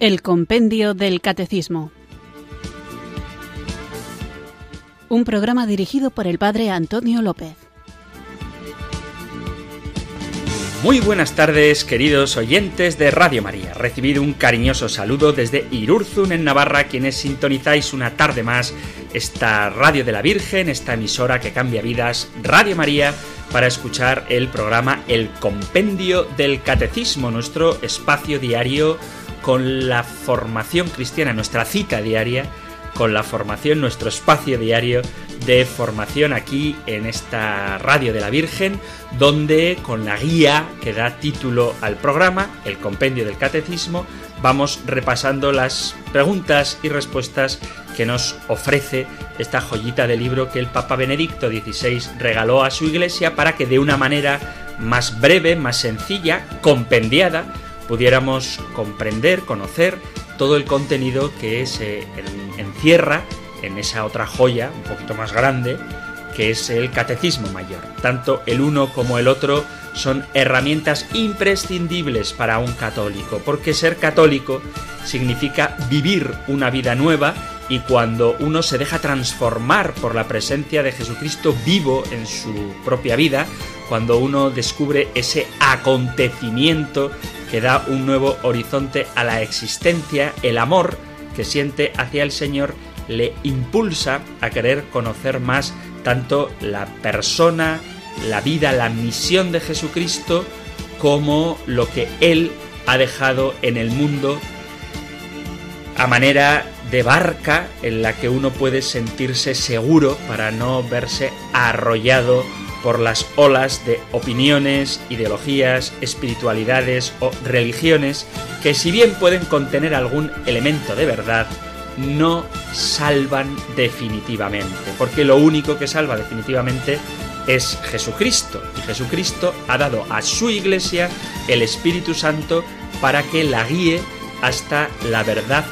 El Compendio del Catecismo. Un programa dirigido por el Padre Antonio López. Muy buenas tardes, queridos oyentes de Radio María. Recibido un cariñoso saludo desde Irurzun, en Navarra, quienes sintonizáis una tarde más esta Radio de la Virgen, esta emisora que cambia vidas, Radio María, para escuchar el programa El Compendio del Catecismo, nuestro espacio diario con la formación cristiana, nuestra cita diaria con la formación, nuestro espacio diario de formación aquí en esta radio de la Virgen, donde con la guía que da título al programa, el compendio del catecismo, vamos repasando las preguntas y respuestas que nos ofrece esta joyita de libro que el Papa Benedicto XVI regaló a su iglesia para que de una manera más breve, más sencilla, compendiada, pudiéramos comprender, conocer todo el contenido que se encierra en esa otra joya, un poquito más grande, que es el catecismo mayor. Tanto el uno como el otro son herramientas imprescindibles para un católico, porque ser católico significa vivir una vida nueva y cuando uno se deja transformar por la presencia de Jesucristo vivo en su propia vida, cuando uno descubre ese acontecimiento que da un nuevo horizonte a la existencia, el amor que siente hacia el Señor le impulsa a querer conocer más tanto la persona, la vida, la misión de Jesucristo, como lo que Él ha dejado en el mundo a manera de barca en la que uno puede sentirse seguro para no verse arrollado por las olas de opiniones, ideologías, espiritualidades o religiones que si bien pueden contener algún elemento de verdad, no salvan definitivamente, porque lo único que salva definitivamente es Jesucristo, y Jesucristo ha dado a su iglesia el Espíritu Santo para que la guíe hasta la verdad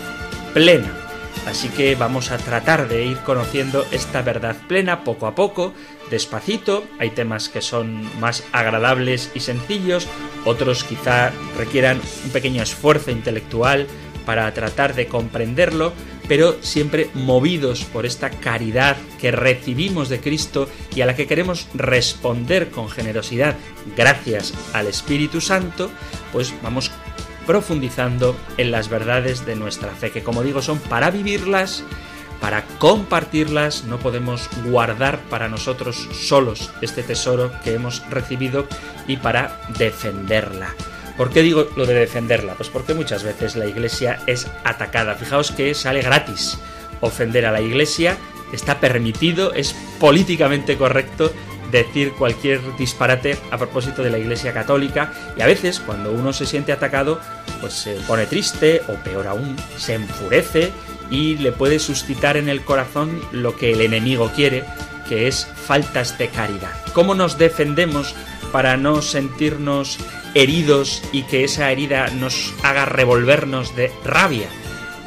plena. Así que vamos a tratar de ir conociendo esta verdad plena poco a poco, despacito. Hay temas que son más agradables y sencillos, otros quizá requieran un pequeño esfuerzo intelectual para tratar de comprenderlo, pero siempre movidos por esta caridad que recibimos de Cristo y a la que queremos responder con generosidad gracias al Espíritu Santo, pues vamos profundizando en las verdades de nuestra fe, que como digo son para vivirlas, para compartirlas, no podemos guardar para nosotros solos este tesoro que hemos recibido y para defenderla. ¿Por qué digo lo de defenderla? Pues porque muchas veces la iglesia es atacada. Fijaos que sale gratis ofender a la iglesia, está permitido, es políticamente correcto decir cualquier disparate a propósito de la Iglesia Católica y a veces cuando uno se siente atacado pues se pone triste o peor aún se enfurece y le puede suscitar en el corazón lo que el enemigo quiere, que es faltas de caridad. ¿Cómo nos defendemos para no sentirnos heridos y que esa herida nos haga revolvernos de rabia?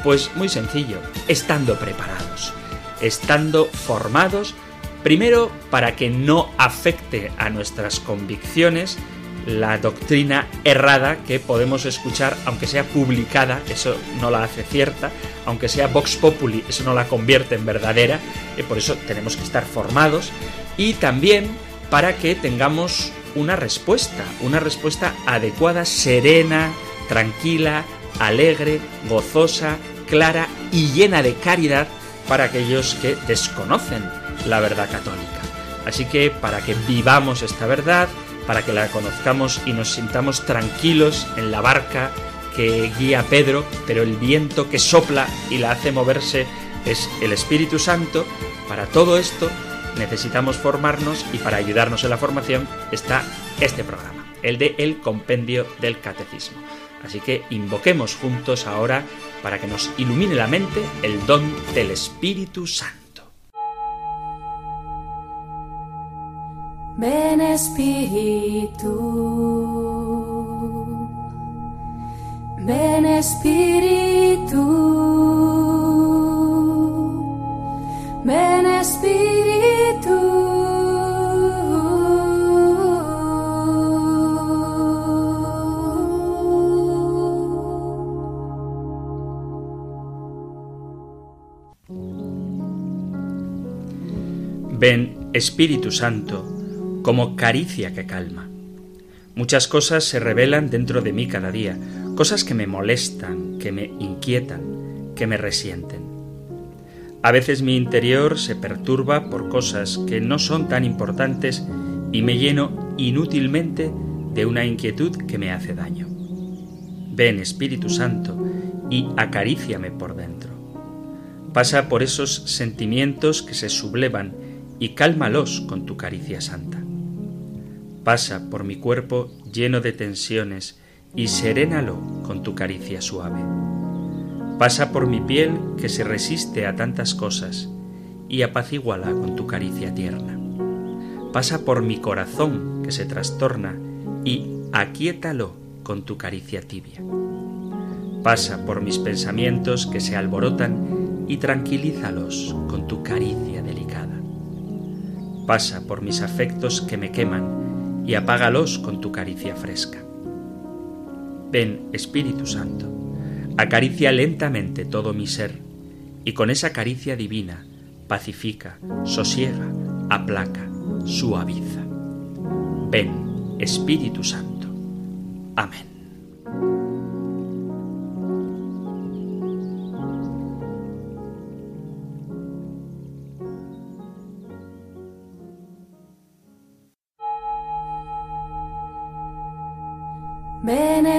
Pues muy sencillo, estando preparados, estando formados Primero, para que no afecte a nuestras convicciones la doctrina errada que podemos escuchar, aunque sea publicada, eso no la hace cierta, aunque sea Vox Populi, eso no la convierte en verdadera, y por eso tenemos que estar formados, y también para que tengamos una respuesta, una respuesta adecuada, serena, tranquila, alegre, gozosa, clara y llena de caridad para aquellos que desconocen la verdad católica. Así que para que vivamos esta verdad, para que la conozcamos y nos sintamos tranquilos en la barca que guía Pedro, pero el viento que sopla y la hace moverse es el Espíritu Santo, para todo esto necesitamos formarnos y para ayudarnos en la formación está este programa, el de El Compendio del Catecismo. Así que invoquemos juntos ahora para que nos ilumine la mente el don del Espíritu Santo. Ven Espíritu, ven Espíritu, ven Espíritu. Ven Espíritu Santo como caricia que calma. Muchas cosas se revelan dentro de mí cada día, cosas que me molestan, que me inquietan, que me resienten. A veces mi interior se perturba por cosas que no son tan importantes y me lleno inútilmente de una inquietud que me hace daño. Ven, Espíritu Santo, y acaríciame por dentro. Pasa por esos sentimientos que se sublevan y cálmalos con tu caricia santa. Pasa por mi cuerpo lleno de tensiones y serénalo con tu caricia suave. Pasa por mi piel que se resiste a tantas cosas y apacíguala con tu caricia tierna. Pasa por mi corazón que se trastorna y aquíétalo con tu caricia tibia. Pasa por mis pensamientos que se alborotan y tranquilízalos con tu caricia delicada. Pasa por mis afectos que me queman y apágalos con tu caricia fresca. Ven, Espíritu Santo, acaricia lentamente todo mi ser, y con esa caricia divina pacifica, sosiega, aplaca, suaviza. Ven, Espíritu Santo. Amén.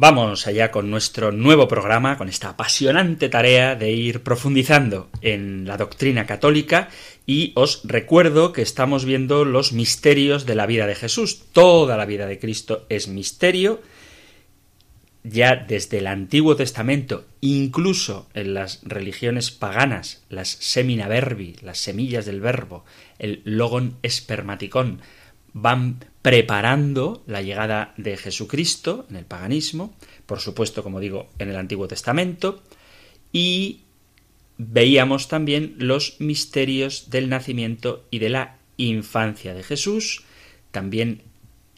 Vamos allá con nuestro nuevo programa, con esta apasionante tarea de ir profundizando en la doctrina católica y os recuerdo que estamos viendo los misterios de la vida de Jesús. Toda la vida de Cristo es misterio. Ya desde el Antiguo Testamento, incluso en las religiones paganas, las semina verbi, las semillas del verbo, el logon espermaticón, van preparando la llegada de Jesucristo en el paganismo, por supuesto, como digo, en el Antiguo Testamento, y veíamos también los misterios del nacimiento y de la infancia de Jesús, también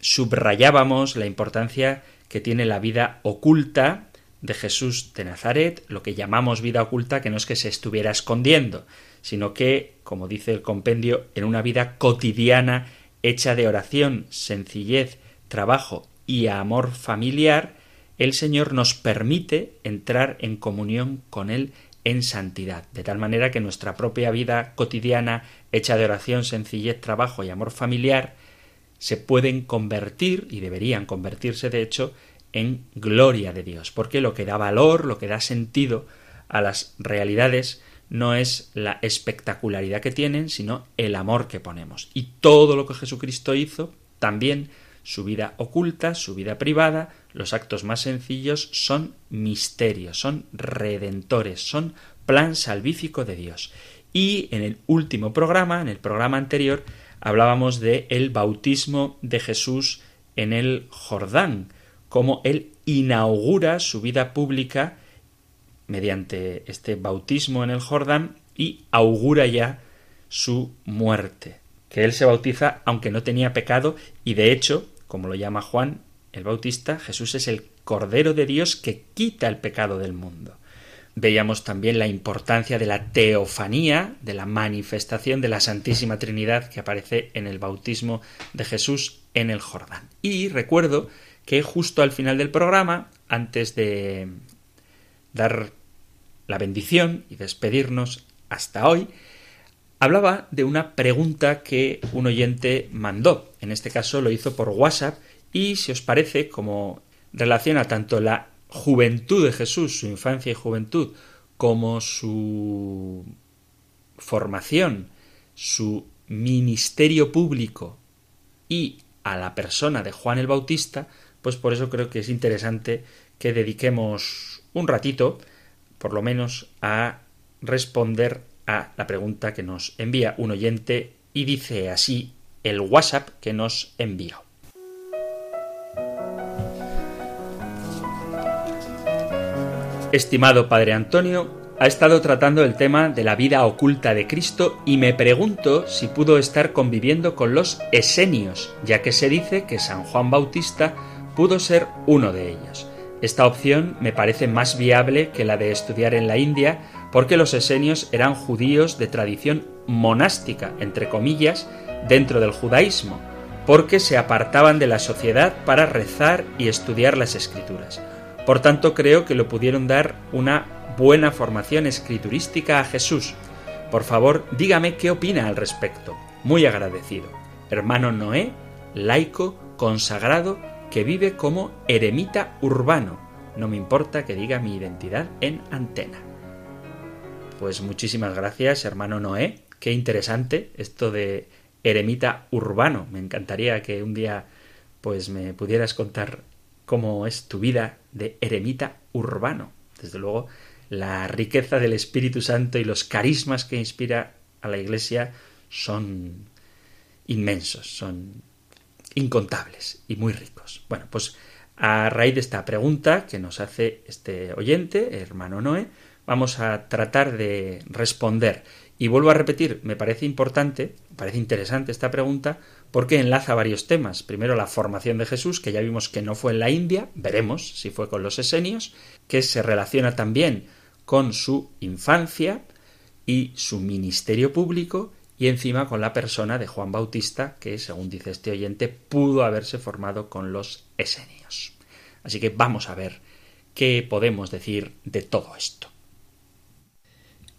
subrayábamos la importancia que tiene la vida oculta de Jesús de Nazaret, lo que llamamos vida oculta, que no es que se estuviera escondiendo, sino que, como dice el compendio, en una vida cotidiana hecha de oración, sencillez, trabajo y amor familiar, el Señor nos permite entrar en comunión con Él en santidad, de tal manera que nuestra propia vida cotidiana, hecha de oración, sencillez, trabajo y amor familiar, se pueden convertir, y deberían convertirse de hecho, en gloria de Dios, porque lo que da valor, lo que da sentido a las realidades no es la espectacularidad que tienen, sino el amor que ponemos. Y todo lo que Jesucristo hizo, también su vida oculta, su vida privada, los actos más sencillos son misterios, son redentores, son plan salvífico de Dios. Y en el último programa, en el programa anterior, hablábamos de el bautismo de Jesús en el Jordán, cómo él inaugura su vida pública mediante este bautismo en el Jordán y augura ya su muerte, que él se bautiza aunque no tenía pecado y de hecho, como lo llama Juan el Bautista, Jesús es el Cordero de Dios que quita el pecado del mundo. Veíamos también la importancia de la teofanía, de la manifestación de la Santísima Trinidad que aparece en el bautismo de Jesús en el Jordán. Y recuerdo que justo al final del programa, antes de dar la bendición y despedirnos hasta hoy, hablaba de una pregunta que un oyente mandó. En este caso lo hizo por WhatsApp y si os parece, como relaciona tanto la juventud de Jesús, su infancia y juventud, como su formación, su ministerio público y a la persona de Juan el Bautista, pues por eso creo que es interesante que dediquemos un ratito por lo menos a responder a la pregunta que nos envía un oyente y dice así el WhatsApp que nos envió. Estimado Padre Antonio, ha estado tratando el tema de la vida oculta de Cristo y me pregunto si pudo estar conviviendo con los esenios, ya que se dice que San Juan Bautista pudo ser uno de ellos. Esta opción me parece más viable que la de estudiar en la India, porque los esenios eran judíos de tradición monástica, entre comillas, dentro del judaísmo, porque se apartaban de la sociedad para rezar y estudiar las escrituras. Por tanto, creo que le pudieron dar una buena formación escriturística a Jesús. Por favor, dígame qué opina al respecto. Muy agradecido. Hermano Noé, laico, consagrado, que vive como eremita urbano. No me importa que diga mi identidad en antena. Pues muchísimas gracias, hermano Noé. Qué interesante esto de eremita urbano. Me encantaría que un día pues me pudieras contar cómo es tu vida de eremita urbano. Desde luego, la riqueza del Espíritu Santo y los carismas que inspira a la Iglesia son inmensos, son incontables y muy ricos. Bueno, pues a raíz de esta pregunta que nos hace este oyente, hermano Noé, vamos a tratar de responder. Y vuelvo a repetir, me parece importante, me parece interesante esta pregunta, porque enlaza varios temas. Primero la formación de Jesús, que ya vimos que no fue en la India, veremos si fue con los esenios, que se relaciona también con su infancia y su ministerio público, y encima con la persona de Juan Bautista, que según dice este oyente, pudo haberse formado con los esenios. Así que vamos a ver qué podemos decir de todo esto.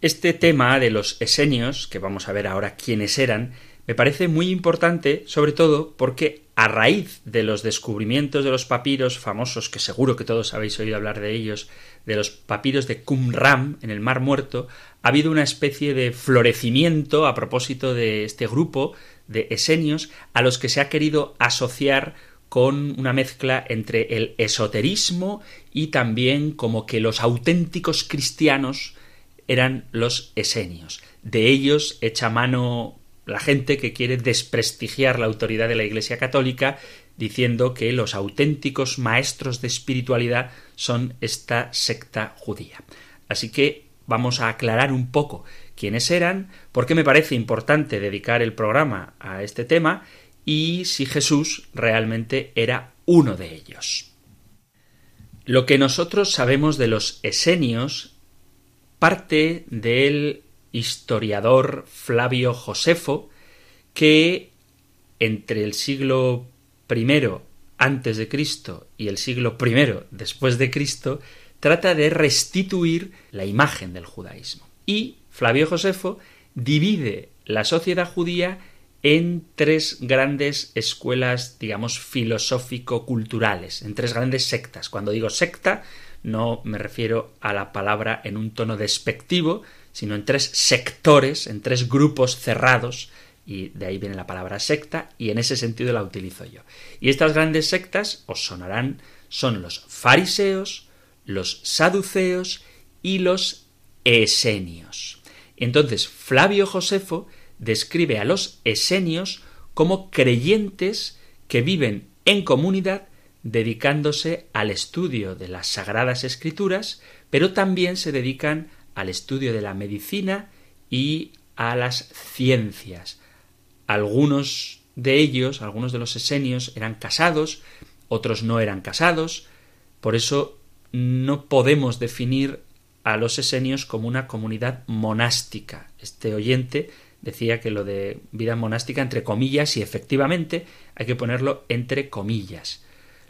Este tema de los esenios, que vamos a ver ahora quiénes eran, me parece muy importante, sobre todo porque a raíz de los descubrimientos de los papiros famosos, que seguro que todos habéis oído hablar de ellos, de los papiros de Qumran en el Mar Muerto, ha habido una especie de florecimiento a propósito de este grupo de esenios a los que se ha querido asociar con una mezcla entre el esoterismo y también como que los auténticos cristianos eran los esenios. De ellos echa mano la gente que quiere desprestigiar la autoridad de la Iglesia Católica diciendo que los auténticos maestros de espiritualidad son esta secta judía. Así que vamos a aclarar un poco quiénes eran, porque me parece importante dedicar el programa a este tema y si Jesús realmente era uno de ellos. Lo que nosotros sabemos de los esenios parte del historiador Flavio Josefo, que entre el siglo I antes de Cristo y el siglo I después de Cristo trata de restituir la imagen del judaísmo. Y Flavio Josefo divide la sociedad judía en tres grandes escuelas, digamos, filosófico-culturales, en tres grandes sectas. Cuando digo secta, no me refiero a la palabra en un tono despectivo, sino en tres sectores, en tres grupos cerrados, y de ahí viene la palabra secta, y en ese sentido la utilizo yo. Y estas grandes sectas, os sonarán, son los fariseos, los saduceos y los esenios. Entonces, Flavio Josefo describe a los esenios como creyentes que viven en comunidad dedicándose al estudio de las sagradas escrituras, pero también se dedican al estudio de la medicina y a las ciencias. Algunos de ellos, algunos de los esenios, eran casados, otros no eran casados, por eso no podemos definir a los esenios como una comunidad monástica. Este oyente decía que lo de vida monástica entre comillas y efectivamente hay que ponerlo entre comillas.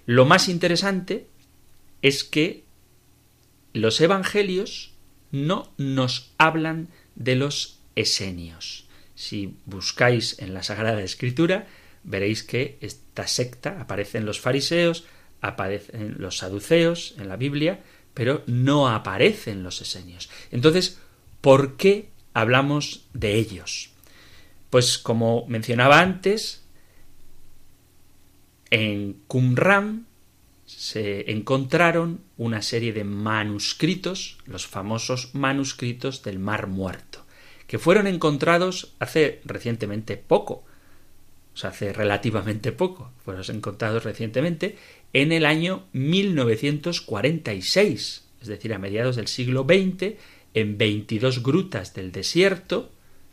Lo más interesante es que los evangelios no nos hablan de los esenios. Si buscáis en la Sagrada Escritura, veréis que esta secta aparece en los fariseos, aparecen los saduceos en la Biblia, pero no aparecen los esenios. Entonces, ¿por qué hablamos de ellos? Pues como mencionaba antes, en Qumran se encontraron una serie de manuscritos, los famosos manuscritos del Mar Muerto, que fueron encontrados hace recientemente poco, o sea, hace relativamente poco, fueron encontrados recientemente en el año 1946. es decir, a mediados del siglo XX, en 22 grutas del desierto,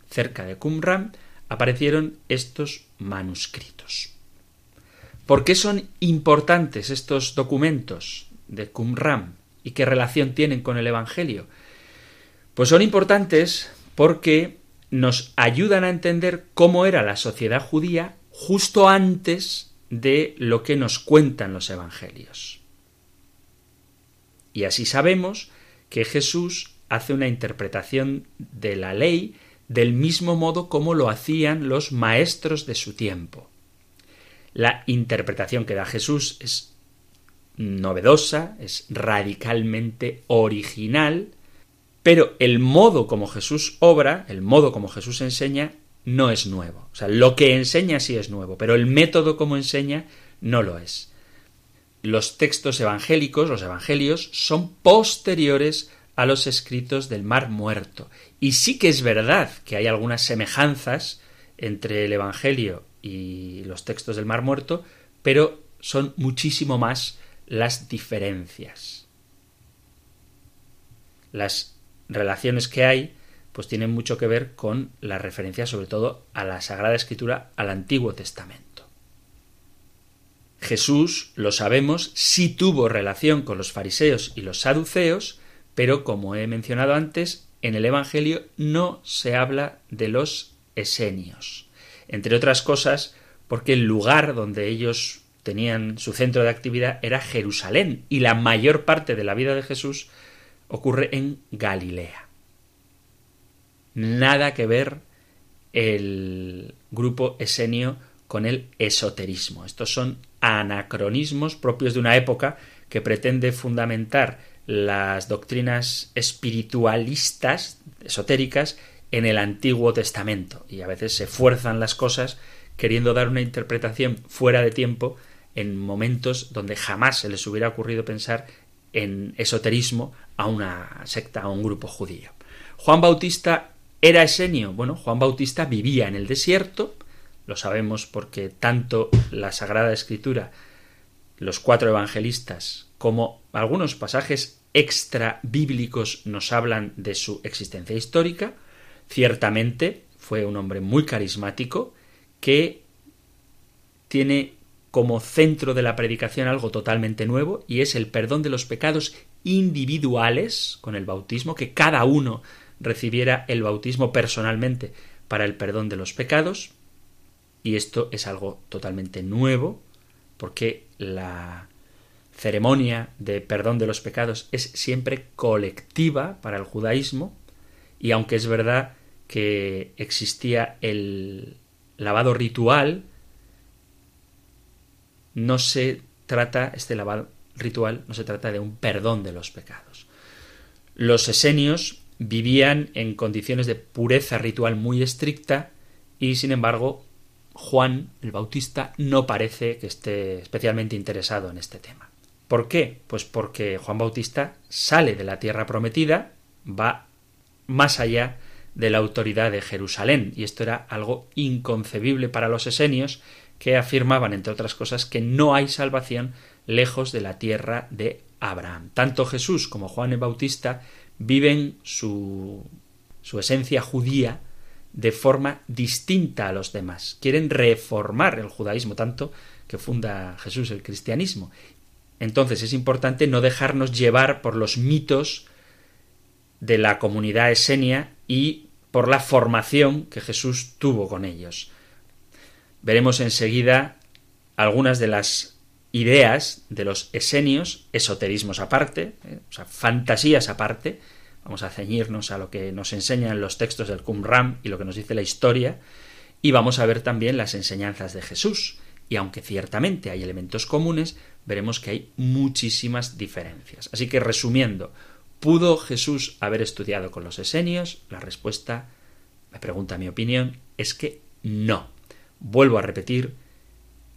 cerca de Qumran, aparecieron estos manuscritos. ¿Por qué son importantes estos documentos de Qumran y qué relación tienen con el Evangelio? Pues son importantes porque nos ayudan a entender cómo era la sociedad judía justo antes de lo que nos cuentan los Evangelios. Y así sabemos que Jesús hace una interpretación de la ley del mismo modo como lo hacían los maestros de su tiempo. La interpretación que da Jesús es novedosa, es radicalmente original, pero el modo como Jesús obra, el modo como Jesús enseña, no es nuevo. O sea, lo que enseña sí es nuevo, pero el método como enseña no lo es. Los textos evangélicos, los evangelios, son posteriores a los escritos del Mar Muerto. Y sí que es verdad que hay algunas semejanzas entre el Evangelio y los textos del Mar Muerto, pero son muchísimo más las diferencias. Las relaciones que hay pues tienen mucho que ver con la referencia sobre todo a la Sagrada Escritura, al Antiguo Testamento. Jesús, lo sabemos, sí tuvo relación con los fariseos y los saduceos, pero como he mencionado antes, en el Evangelio no se habla de los esenios. Entre otras cosas, porque el lugar donde ellos tenían su centro de actividad era Jerusalén y la mayor parte de la vida de Jesús ocurre en Galilea. Nada que ver el grupo esenio con el esoterismo. Estos son anacronismos propios de una época que pretende fundamentar las doctrinas espiritualistas, esotéricas, en el Antiguo Testamento. Y a veces se fuerzan las cosas queriendo dar una interpretación fuera de tiempo en momentos donde jamás se les hubiera ocurrido pensar en esoterismo a una secta, a un grupo judío. Juan Bautista era esenio. Bueno, Juan Bautista vivía en el desierto, lo sabemos porque tanto la Sagrada Escritura, los cuatro evangelistas, como algunos pasajes extra bíblicos nos hablan de su existencia histórica. Ciertamente fue un hombre muy carismático que tiene como centro de la predicación algo totalmente nuevo y es el perdón de los pecados individuales con el bautismo, que cada uno recibiera el bautismo personalmente para el perdón de los pecados. Y esto es algo totalmente nuevo, porque la ceremonia de perdón de los pecados es siempre colectiva para el judaísmo, y aunque es verdad que existía el lavado ritual, no se trata, este lavado ritual, no se trata de un perdón de los pecados. Los esenios vivían en condiciones de pureza ritual muy estricta y, sin embargo, Juan el Bautista no parece que esté especialmente interesado en este tema. ¿Por qué? Pues porque Juan Bautista sale de la tierra prometida, va más allá de la autoridad de Jerusalén, y esto era algo inconcebible para los esenios, que afirmaban, entre otras cosas, que no hay salvación lejos de la tierra de Abraham. Tanto Jesús como Juan el Bautista viven su, su esencia judía de forma distinta a los demás. Quieren reformar el judaísmo tanto que funda Jesús el cristianismo. Entonces es importante no dejarnos llevar por los mitos de la comunidad esenia y por la formación que Jesús tuvo con ellos. Veremos enseguida algunas de las ideas de los esenios, esoterismos aparte, eh, o sea, fantasías aparte. Vamos a ceñirnos a lo que nos enseñan los textos del Qumran y lo que nos dice la historia. Y vamos a ver también las enseñanzas de Jesús. Y aunque ciertamente hay elementos comunes, veremos que hay muchísimas diferencias. Así que resumiendo, ¿pudo Jesús haber estudiado con los esenios? La respuesta, me pregunta mi opinión, es que no. Vuelvo a repetir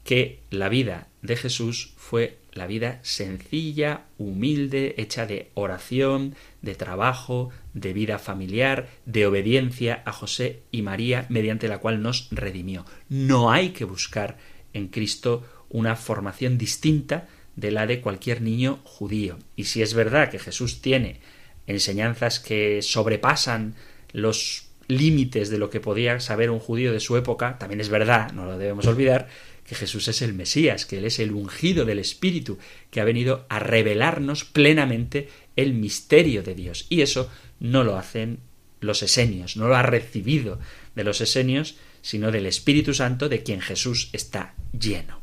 que la vida de Jesús fue la vida sencilla, humilde, hecha de oración, de trabajo, de vida familiar, de obediencia a José y María, mediante la cual nos redimió. No hay que buscar en Cristo una formación distinta de la de cualquier niño judío. Y si es verdad que Jesús tiene enseñanzas que sobrepasan los límites de lo que podía saber un judío de su época, también es verdad, no lo debemos olvidar, que Jesús es el Mesías, que Él es el ungido del Espíritu, que ha venido a revelarnos plenamente el misterio de Dios. Y eso no lo hacen los esenios, no lo ha recibido de los esenios, sino del Espíritu Santo de quien Jesús está lleno.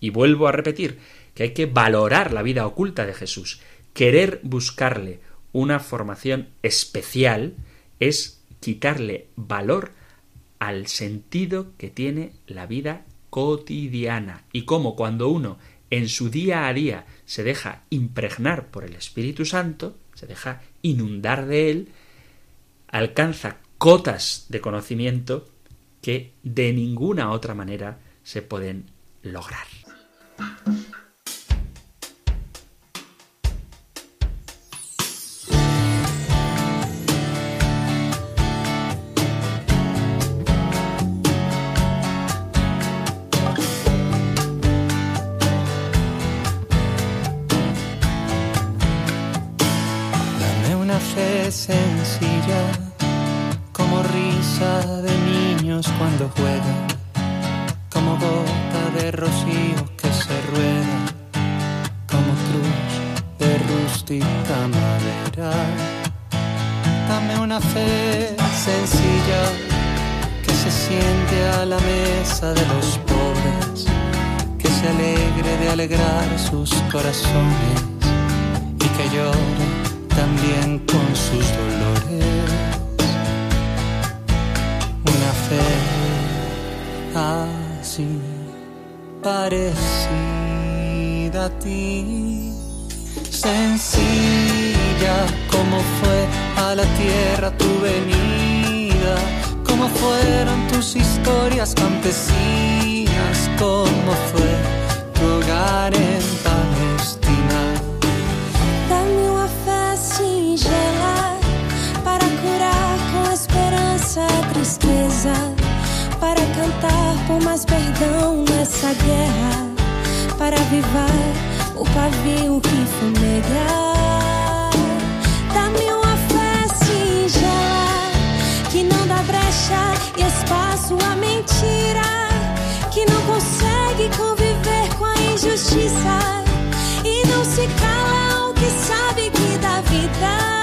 Y vuelvo a repetir que hay que valorar la vida oculta de Jesús. Querer buscarle una formación especial es quitarle valor al sentido que tiene la vida cotidiana y cómo cuando uno en su día a día se deja impregnar por el Espíritu Santo, se deja inundar de él, alcanza cotas de conocimiento que de ninguna otra manera se pueden lograr. Con sus dolores. Una fe así parecida a ti, sencilla como fue a la tierra tu venida, como fueron tus historias campesinas, como fue tu hogar en Palestina. Tristeza, para cantar por mais perdão nessa guerra, para avivar o pavio que fumega. Dá-me uma fé singela que não dá brecha e espaço à mentira, que não consegue conviver com a injustiça e não se cala ao que sabe que dá vida.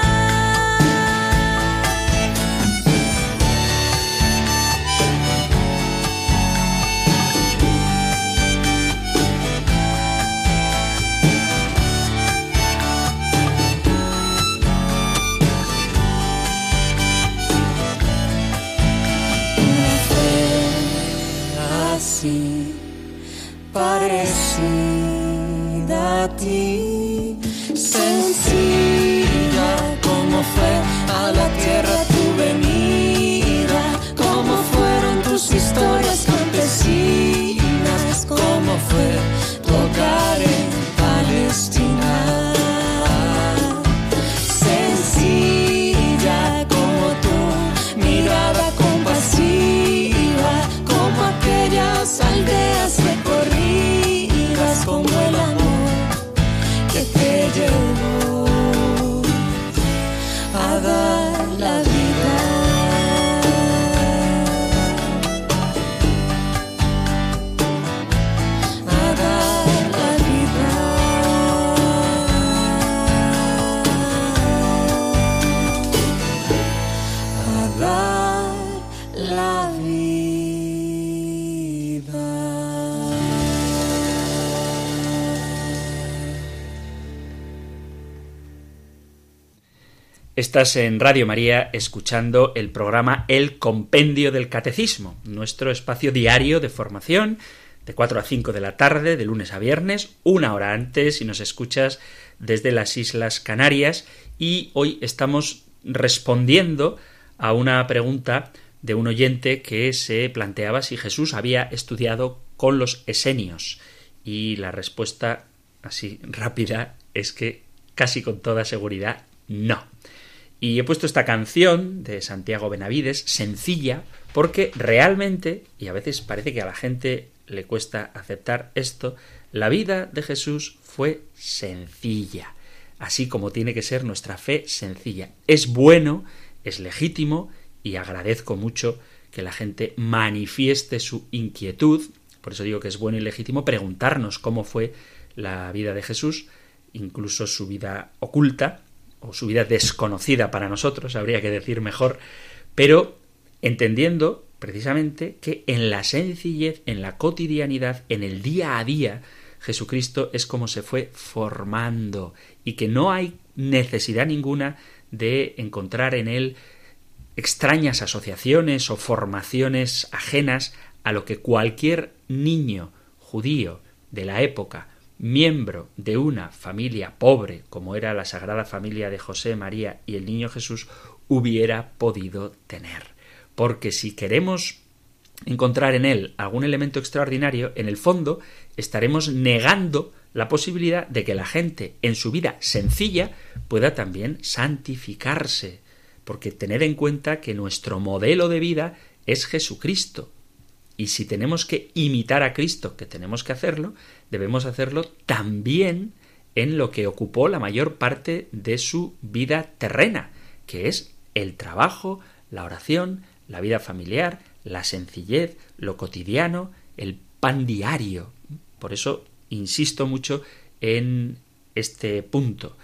Como fue a la tierra tu venida, como fueron tus historias campesinas, como fue Estás en Radio María escuchando el programa El Compendio del Catecismo, nuestro espacio diario de formación de 4 a 5 de la tarde, de lunes a viernes, una hora antes si nos escuchas desde las Islas Canarias y hoy estamos respondiendo a una pregunta de un oyente que se planteaba si Jesús había estudiado con los esenios y la respuesta así rápida es que casi con toda seguridad no. Y he puesto esta canción de Santiago Benavides, sencilla, porque realmente, y a veces parece que a la gente le cuesta aceptar esto, La vida de Jesús fue sencilla, así como tiene que ser nuestra fe sencilla. Es bueno, es legítimo y agradezco mucho que la gente manifieste su inquietud, por eso digo que es bueno y legítimo preguntarnos cómo fue la vida de Jesús, incluso su vida oculta o su vida desconocida para nosotros, habría que decir mejor, pero entendiendo precisamente que en la sencillez, en la cotidianidad, en el día a día, Jesucristo es como se fue formando y que no hay necesidad ninguna de encontrar en él extrañas asociaciones o formaciones ajenas a lo que cualquier niño judío de la época, miembro de una familia pobre, como era la Sagrada Familia de José, María y el Niño Jesús, hubiera podido tener. Porque si queremos encontrar en él algún elemento extraordinario, en el fondo estaremos negando la posibilidad de que la gente en su vida sencilla pueda también santificarse, porque tener en cuenta que nuestro modelo de vida es Jesucristo. Y si tenemos que imitar a Cristo, que tenemos que hacerlo, debemos hacerlo también en lo que ocupó la mayor parte de su vida terrena, que es el trabajo, la oración, la vida familiar, la sencillez, lo cotidiano, el pan diario. Por eso insisto mucho en este punto,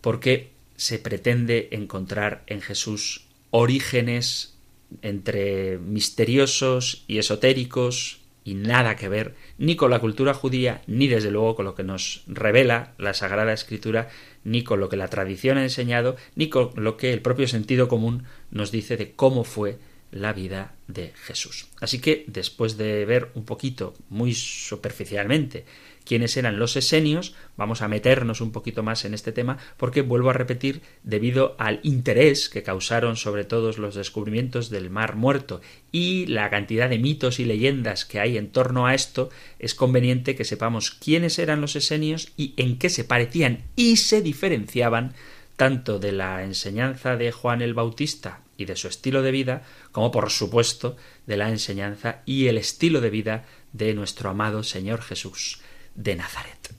porque se pretende encontrar en Jesús orígenes entre misteriosos y esotéricos y nada que ver ni con la cultura judía, ni desde luego con lo que nos revela la Sagrada Escritura, ni con lo que la tradición ha enseñado, ni con lo que el propio sentido común nos dice de cómo fue la vida de Jesús. Así que después de ver un poquito, muy superficialmente, quiénes eran los esenios, vamos a meternos un poquito más en este tema porque vuelvo a repetir, debido al interés que causaron sobre todo los descubrimientos del Mar Muerto y la cantidad de mitos y leyendas que hay en torno a esto, es conveniente que sepamos quiénes eran los esenios y en qué se parecían y se diferenciaban tanto de la enseñanza de Juan el Bautista y de su estilo de vida, como por supuesto de la enseñanza y el estilo de vida de nuestro amado Señor Jesús de Nazaret.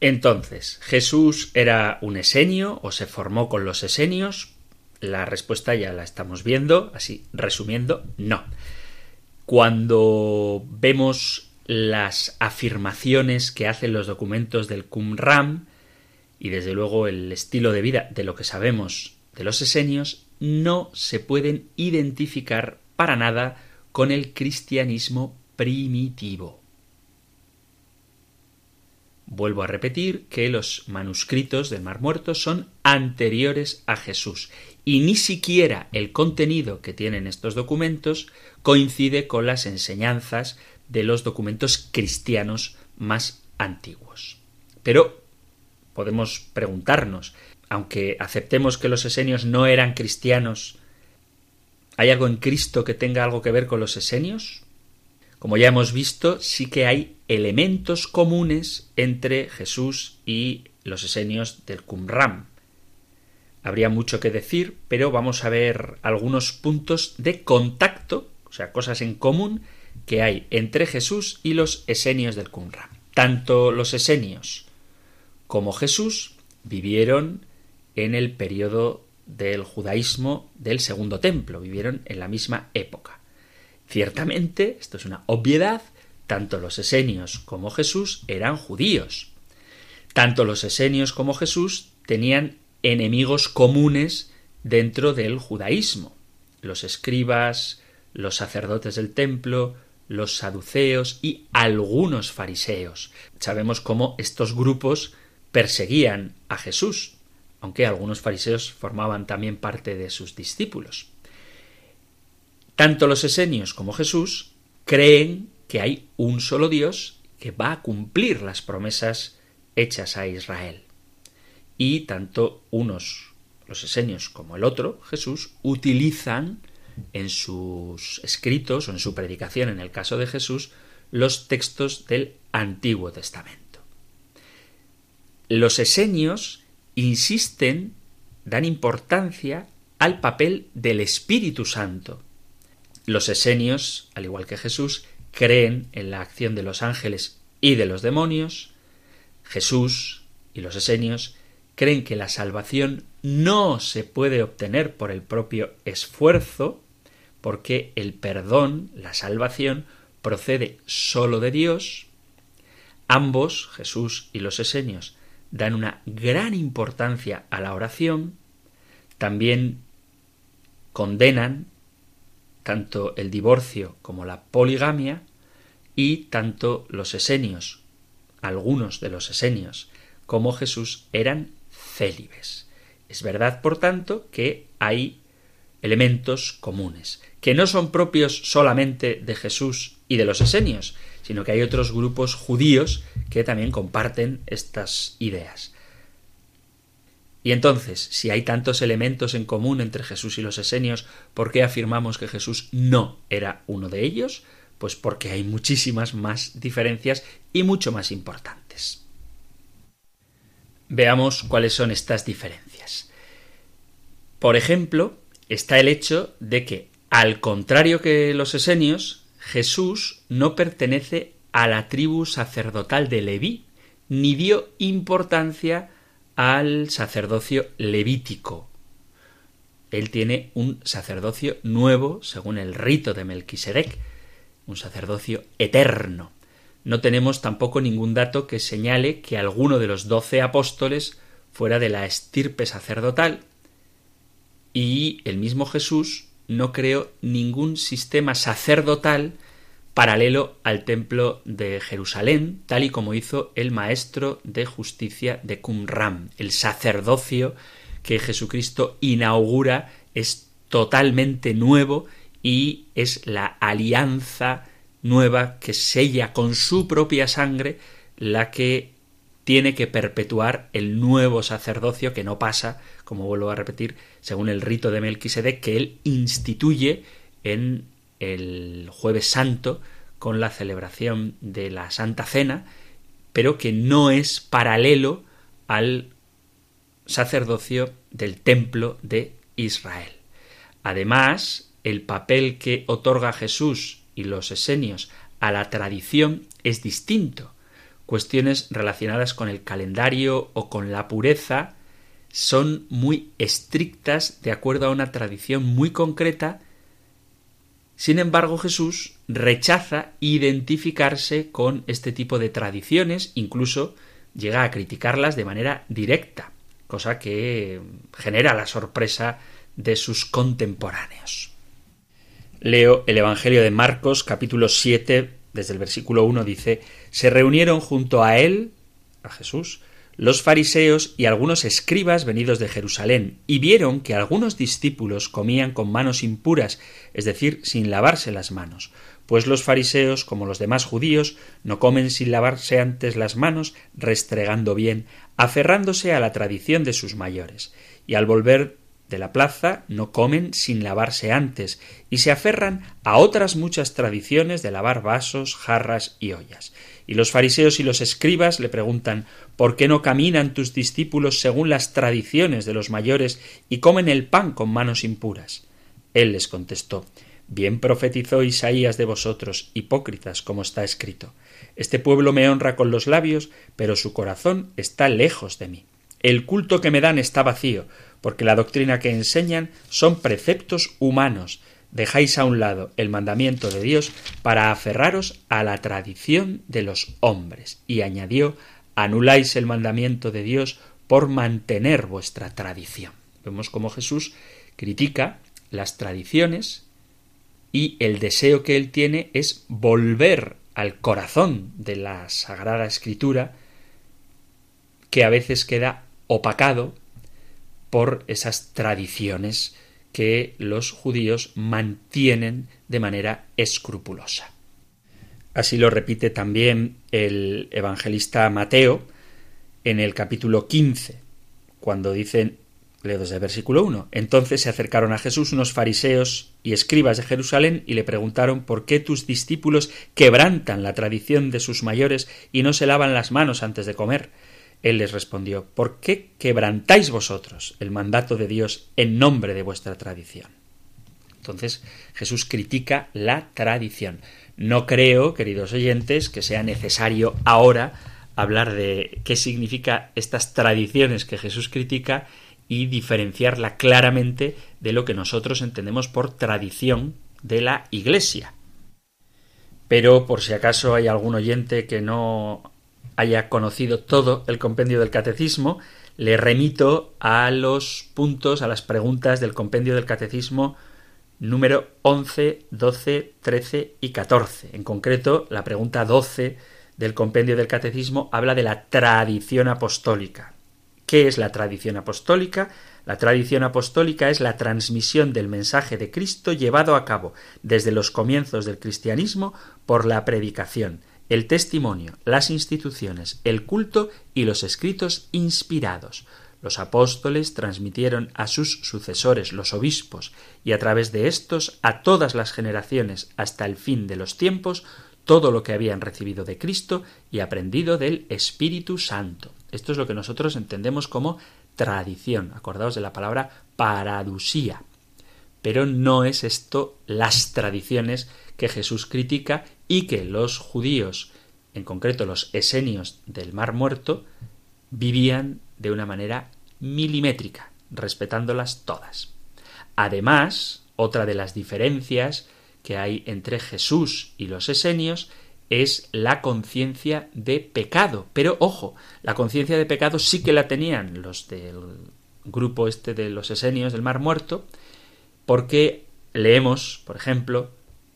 Entonces, ¿Jesús era un esenio o se formó con los esenios? La respuesta ya la estamos viendo, así resumiendo, no. Cuando vemos las afirmaciones que hacen los documentos del Qumran y desde luego el estilo de vida de lo que sabemos de los esenios, no se pueden identificar para nada con el cristianismo primitivo. Vuelvo a repetir que los manuscritos del Mar Muerto son anteriores a Jesús y ni siquiera el contenido que tienen estos documentos coincide con las enseñanzas de los documentos cristianos más antiguos. Pero podemos preguntarnos, aunque aceptemos que los esenios no eran cristianos, ¿hay algo en Cristo que tenga algo que ver con los esenios? Como ya hemos visto, sí que hay elementos comunes entre Jesús y los esenios del Qumran. Habría mucho que decir, pero vamos a ver algunos puntos de contacto, o sea, cosas en común que hay entre Jesús y los esenios del Qumran. Tanto los esenios como Jesús vivieron en el periodo del judaísmo del segundo templo, vivieron en la misma época. Ciertamente, esto es una obviedad, tanto los esenios como Jesús eran judíos. Tanto los esenios como Jesús tenían enemigos comunes dentro del judaísmo. Los escribas, los sacerdotes del templo, los saduceos y algunos fariseos. Sabemos cómo estos grupos perseguían a Jesús, aunque algunos fariseos formaban también parte de sus discípulos. Tanto los esenios como Jesús creen que hay un solo Dios que va a cumplir las promesas hechas a Israel. Y tanto unos, los esenios, como el otro, Jesús, utilizan en sus escritos o en su predicación, en el caso de Jesús, los textos del Antiguo Testamento. Los esenios insisten, dan importancia al papel del Espíritu Santo los esenios, al igual que Jesús, creen en la acción de los ángeles y de los demonios, Jesús y los esenios creen que la salvación no se puede obtener por el propio esfuerzo, porque el perdón, la salvación, procede sólo de Dios. Ambos, Jesús y los esenios, dan una gran importancia a la oración, también condenan tanto el divorcio como la poligamia, y tanto los esenios, algunos de los esenios, como Jesús eran célibes. Es verdad, por tanto, que hay elementos comunes, que no son propios solamente de Jesús y de los esenios, sino que hay otros grupos judíos que también comparten estas ideas. Y entonces, si hay tantos elementos en común entre Jesús y los esenios, ¿por qué afirmamos que Jesús no era uno de ellos? Pues porque hay muchísimas más diferencias y mucho más importantes. Veamos cuáles son estas diferencias. Por ejemplo, está el hecho de que, al contrario que los esenios, Jesús no pertenece a la tribu sacerdotal de Leví, ni dio importancia al sacerdocio levítico. Él tiene un sacerdocio nuevo, según el rito de Melquisedec, un sacerdocio eterno. No tenemos tampoco ningún dato que señale que alguno de los doce apóstoles fuera de la estirpe sacerdotal, y el mismo Jesús no creó ningún sistema sacerdotal paralelo al templo de Jerusalén, tal y como hizo el maestro de justicia de Qumran. El sacerdocio que Jesucristo inaugura es totalmente nuevo y es la alianza nueva que sella con su propia sangre la que tiene que perpetuar el nuevo sacerdocio que no pasa, como vuelvo a repetir, según el rito de Melquisedec que él instituye en el jueves santo con la celebración de la Santa Cena, pero que no es paralelo al sacerdocio del templo de Israel. Además, el papel que otorga Jesús y los esenios a la tradición es distinto. Cuestiones relacionadas con el calendario o con la pureza son muy estrictas de acuerdo a una tradición muy concreta sin embargo, Jesús rechaza identificarse con este tipo de tradiciones, incluso llega a criticarlas de manera directa, cosa que genera la sorpresa de sus contemporáneos. Leo el Evangelio de Marcos capítulo 7, desde el versículo 1 dice, se reunieron junto a él, a Jesús, los fariseos y algunos escribas venidos de Jerusalén, y vieron que algunos discípulos comían con manos impuras, es decir, sin lavarse las manos, pues los fariseos, como los demás judíos, no comen sin lavarse antes las manos, restregando bien, aferrándose a la tradición de sus mayores, y al volver de la plaza no comen sin lavarse antes, y se aferran a otras muchas tradiciones de lavar vasos, jarras y ollas. Y los fariseos y los escribas le preguntan ¿Por qué no caminan tus discípulos según las tradiciones de los mayores y comen el pan con manos impuras? Él les contestó Bien profetizó Isaías de vosotros, hipócritas, como está escrito. Este pueblo me honra con los labios, pero su corazón está lejos de mí. El culto que me dan está vacío, porque la doctrina que enseñan son preceptos humanos, dejáis a un lado el mandamiento de Dios para aferraros a la tradición de los hombres. Y añadió anuláis el mandamiento de Dios por mantener vuestra tradición. Vemos cómo Jesús critica las tradiciones y el deseo que él tiene es volver al corazón de la Sagrada Escritura que a veces queda opacado por esas tradiciones que los judíos mantienen de manera escrupulosa. Así lo repite también el evangelista Mateo en el capítulo 15, cuando dicen, leo desde el versículo 1, entonces se acercaron a Jesús unos fariseos y escribas de Jerusalén y le preguntaron por qué tus discípulos quebrantan la tradición de sus mayores y no se lavan las manos antes de comer. Él les respondió ¿Por qué quebrantáis vosotros el mandato de Dios en nombre de vuestra tradición? Entonces Jesús critica la tradición. No creo, queridos oyentes, que sea necesario ahora hablar de qué significa estas tradiciones que Jesús critica y diferenciarla claramente de lo que nosotros entendemos por tradición de la Iglesia. Pero por si acaso hay algún oyente que no haya conocido todo el compendio del catecismo, le remito a los puntos, a las preguntas del compendio del catecismo número 11, 12, 13 y 14. En concreto, la pregunta 12 del compendio del catecismo habla de la tradición apostólica. ¿Qué es la tradición apostólica? La tradición apostólica es la transmisión del mensaje de Cristo llevado a cabo desde los comienzos del cristianismo por la predicación, el testimonio, las instituciones, el culto y los escritos inspirados. Los apóstoles transmitieron a sus sucesores, los obispos, y a través de estos a todas las generaciones hasta el fin de los tiempos, todo lo que habían recibido de Cristo y aprendido del Espíritu Santo. Esto es lo que nosotros entendemos como tradición. Acordaos de la palabra paradusía. Pero no es esto las tradiciones que Jesús critica y que los judíos, en concreto los esenios del Mar Muerto, vivían de una manera milimétrica, respetándolas todas. Además, otra de las diferencias que hay entre Jesús y los esenios es la conciencia de pecado. Pero ojo, la conciencia de pecado sí que la tenían los del grupo este de los esenios del Mar Muerto, porque leemos, por ejemplo,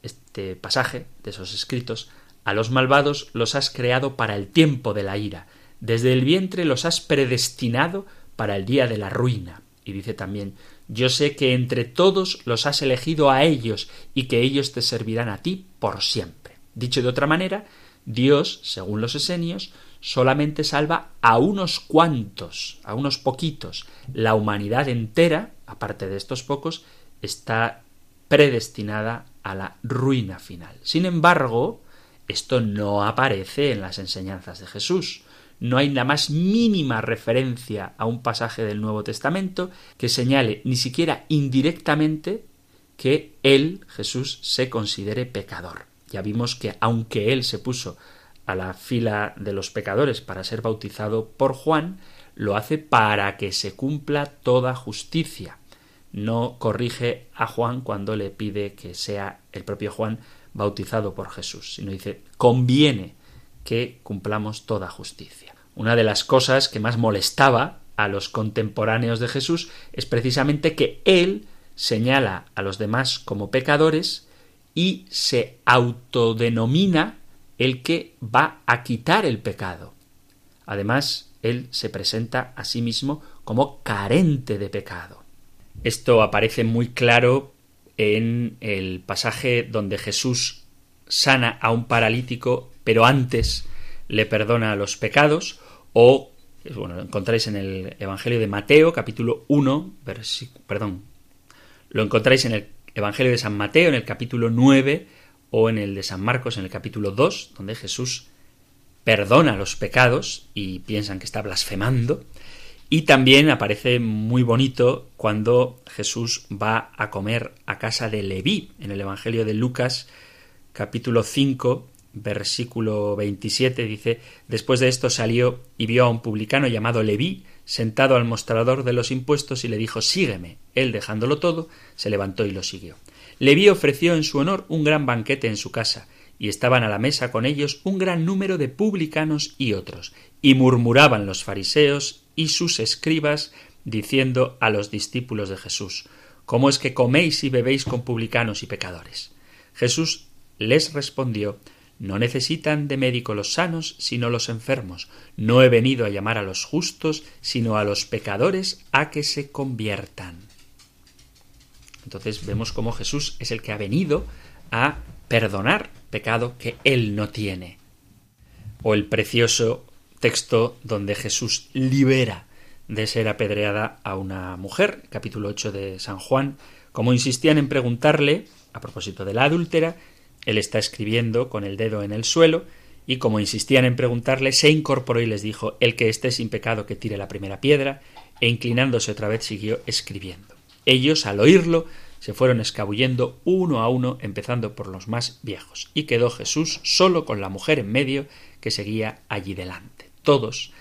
este pasaje de esos escritos, a los malvados los has creado para el tiempo de la ira, desde el vientre los has predestinado para el día de la ruina. Y dice también, yo sé que entre todos los has elegido a ellos y que ellos te servirán a ti por siempre. Dicho de otra manera, Dios, según los esenios, solamente salva a unos cuantos, a unos poquitos. La humanidad entera, aparte de estos pocos, está predestinada a la ruina final. Sin embargo, esto no aparece en las enseñanzas de Jesús no hay la más mínima referencia a un pasaje del Nuevo Testamento que señale ni siquiera indirectamente que él, Jesús, se considere pecador. Ya vimos que aunque él se puso a la fila de los pecadores para ser bautizado por Juan, lo hace para que se cumpla toda justicia. No corrige a Juan cuando le pide que sea el propio Juan bautizado por Jesús, sino dice conviene que cumplamos toda justicia. Una de las cosas que más molestaba a los contemporáneos de Jesús es precisamente que él señala a los demás como pecadores y se autodenomina el que va a quitar el pecado. Además, él se presenta a sí mismo como carente de pecado. Esto aparece muy claro en el pasaje donde Jesús sana a un paralítico pero antes le perdona los pecados, o, bueno, lo encontráis en el Evangelio de Mateo, capítulo 1, perdón, lo encontráis en el Evangelio de San Mateo, en el capítulo 9, o en el de San Marcos, en el capítulo 2, donde Jesús perdona los pecados y piensan que está blasfemando. Y también aparece muy bonito cuando Jesús va a comer a casa de Leví, en el Evangelio de Lucas, capítulo 5, versículo 27 dice, después de esto salió y vio a un publicano llamado Leví sentado al mostrador de los impuestos y le dijo, sígueme. Él, dejándolo todo, se levantó y lo siguió. Leví ofreció en su honor un gran banquete en su casa, y estaban a la mesa con ellos un gran número de publicanos y otros, y murmuraban los fariseos y sus escribas, diciendo a los discípulos de Jesús, ¿Cómo es que coméis y bebéis con publicanos y pecadores? Jesús les respondió, no necesitan de médico los sanos, sino los enfermos. No he venido a llamar a los justos, sino a los pecadores a que se conviertan. Entonces vemos cómo Jesús es el que ha venido a perdonar pecado que él no tiene. O el precioso texto donde Jesús libera de ser apedreada a una mujer, capítulo 8 de San Juan, como insistían en preguntarle, a propósito de la adúltera, él está escribiendo con el dedo en el suelo y como insistían en preguntarle, se incorporó y les dijo, el que esté sin pecado que tire la primera piedra, e inclinándose otra vez siguió escribiendo. Ellos, al oírlo, se fueron escabullendo uno a uno, empezando por los más viejos, y quedó Jesús solo con la mujer en medio que seguía allí delante. Todos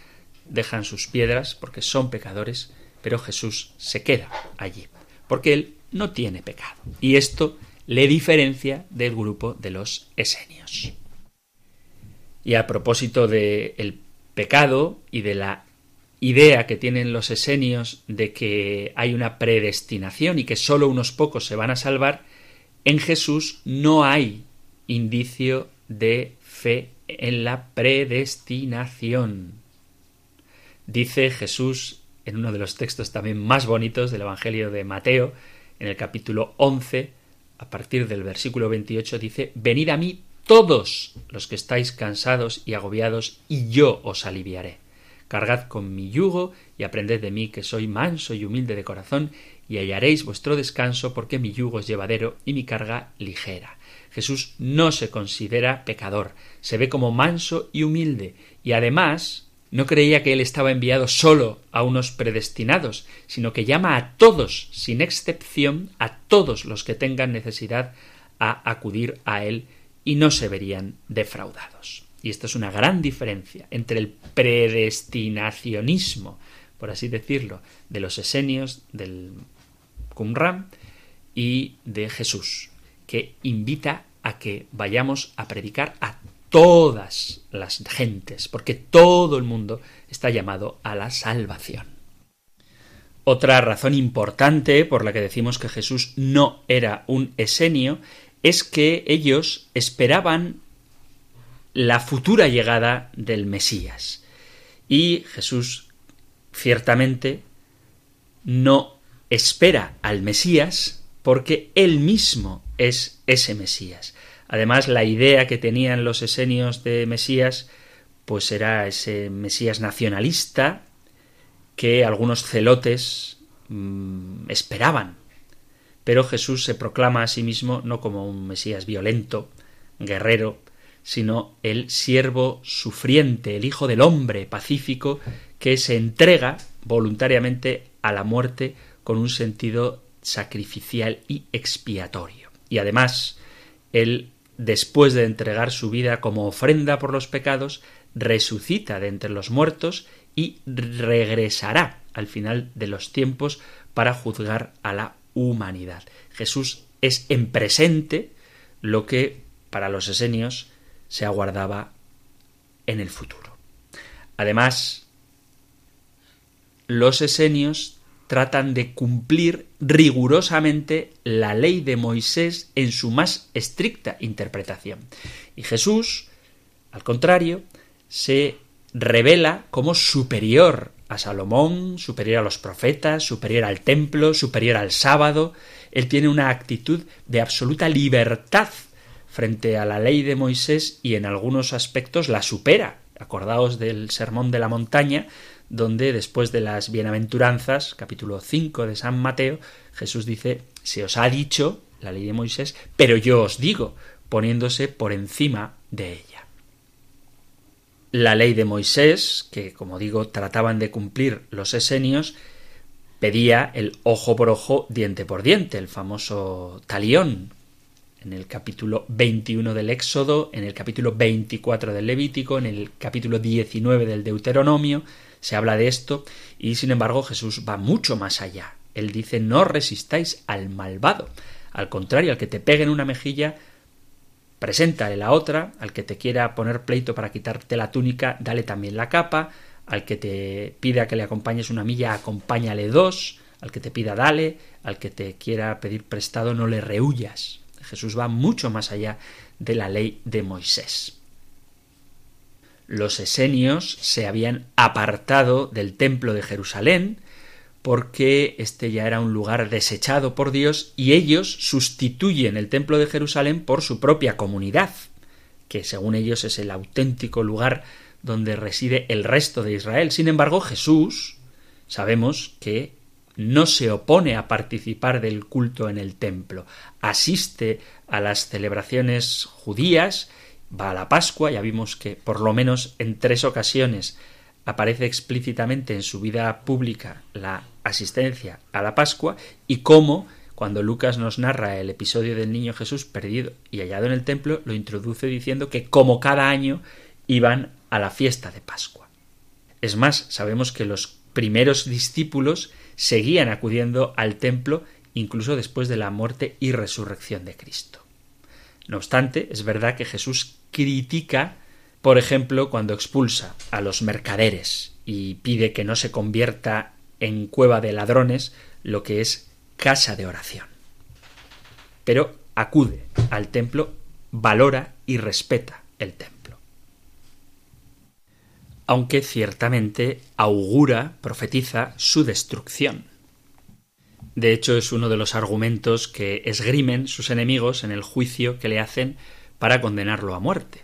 dejan sus piedras porque son pecadores, pero Jesús se queda allí, porque él no tiene pecado. Y esto le diferencia del grupo de los esenios. Y a propósito del pecado y de la idea que tienen los esenios de que hay una predestinación y que sólo unos pocos se van a salvar, en Jesús no hay indicio de fe en la predestinación. Dice Jesús en uno de los textos también más bonitos del Evangelio de Mateo, en el capítulo 11, a partir del versículo 28, dice, Venid a mí todos los que estáis cansados y agobiados, y yo os aliviaré. Cargad con mi yugo y aprended de mí que soy manso y humilde de corazón, y hallaréis vuestro descanso, porque mi yugo es llevadero y mi carga ligera. Jesús no se considera pecador, se ve como manso y humilde, y además no creía que él estaba enviado solo a unos predestinados, sino que llama a todos, sin excepción, a todos los que tengan necesidad a acudir a él y no se verían defraudados. Y esto es una gran diferencia entre el predestinacionismo, por así decirlo, de los esenios del Qumran y de Jesús, que invita a que vayamos a predicar a todas las gentes, porque todo el mundo está llamado a la salvación. Otra razón importante por la que decimos que Jesús no era un esenio es que ellos esperaban la futura llegada del Mesías. Y Jesús ciertamente no espera al Mesías porque él mismo es ese Mesías. Además, la idea que tenían los esenios de Mesías, pues era ese Mesías nacionalista que algunos celotes mmm, esperaban. Pero Jesús se proclama a sí mismo no como un Mesías violento, guerrero, sino el siervo sufriente, el Hijo del hombre pacífico, que se entrega voluntariamente a la muerte con un sentido sacrificial y expiatorio. Y además, él, después de entregar su vida como ofrenda por los pecados, resucita de entre los muertos y regresará al final de los tiempos para juzgar a la humanidad. Jesús es en presente lo que para los esenios se aguardaba en el futuro. Además, los esenios tratan de cumplir rigurosamente la ley de Moisés en su más estricta interpretación. Y Jesús, al contrario, se revela como superior a Salomón, superior a los profetas, superior al templo, superior al sábado. Él tiene una actitud de absoluta libertad frente a la ley de Moisés y en algunos aspectos la supera. Acordaos del Sermón de la Montaña, donde después de las bienaventuranzas, capítulo 5 de San Mateo, Jesús dice, se os ha dicho la ley de Moisés, pero yo os digo, poniéndose por encima de ella. La ley de Moisés, que como digo trataban de cumplir los esenios, pedía el ojo por ojo, diente por diente, el famoso talión, en el capítulo 21 del Éxodo, en el capítulo 24 del Levítico, en el capítulo 19 del Deuteronomio, se habla de esto y sin embargo Jesús va mucho más allá. Él dice no resistáis al malvado. Al contrario, al que te pegue en una mejilla, preséntale la otra, al que te quiera poner pleito para quitarte la túnica, dale también la capa, al que te pida que le acompañes una milla, acompáñale dos, al que te pida dale, al que te quiera pedir prestado no le rehuyas. Jesús va mucho más allá de la ley de Moisés. Los esenios se habían apartado del templo de Jerusalén porque este ya era un lugar desechado por Dios y ellos sustituyen el templo de Jerusalén por su propia comunidad, que según ellos es el auténtico lugar donde reside el resto de Israel. Sin embargo, Jesús sabemos que no se opone a participar del culto en el templo, asiste a las celebraciones judías, va a la Pascua, ya vimos que por lo menos en tres ocasiones aparece explícitamente en su vida pública la asistencia a la Pascua y cómo cuando Lucas nos narra el episodio del niño Jesús perdido y hallado en el templo, lo introduce diciendo que como cada año iban a la fiesta de Pascua. Es más, sabemos que los primeros discípulos seguían acudiendo al templo incluso después de la muerte y resurrección de Cristo. No obstante, es verdad que Jesús critica, por ejemplo, cuando expulsa a los mercaderes y pide que no se convierta en cueva de ladrones lo que es casa de oración. Pero acude al templo, valora y respeta el templo. Aunque ciertamente augura, profetiza su destrucción. De hecho, es uno de los argumentos que esgrimen sus enemigos en el juicio que le hacen para condenarlo a muerte.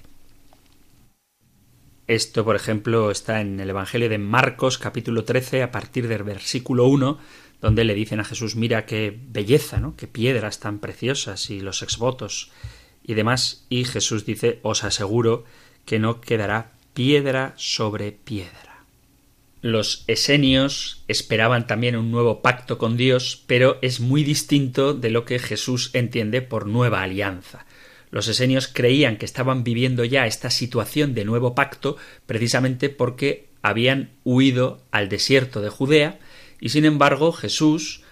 Esto, por ejemplo, está en el Evangelio de Marcos capítulo 13 a partir del versículo 1, donde le dicen a Jesús, mira qué belleza, ¿no? qué piedras tan preciosas y los exvotos y demás, y Jesús dice, os aseguro que no quedará piedra sobre piedra. Los esenios esperaban también un nuevo pacto con Dios, pero es muy distinto de lo que Jesús entiende por nueva alianza. Los esenios creían que estaban viviendo ya esta situación de nuevo pacto precisamente porque habían huido al desierto de Judea y sin embargo Jesús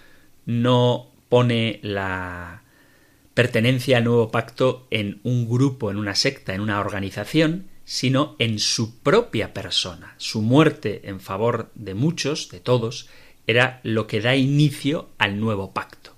no pone la pertenencia al nuevo pacto en un grupo, en una secta, en una organización, sino en su propia persona. Su muerte en favor de muchos, de todos, era lo que da inicio al nuevo pacto.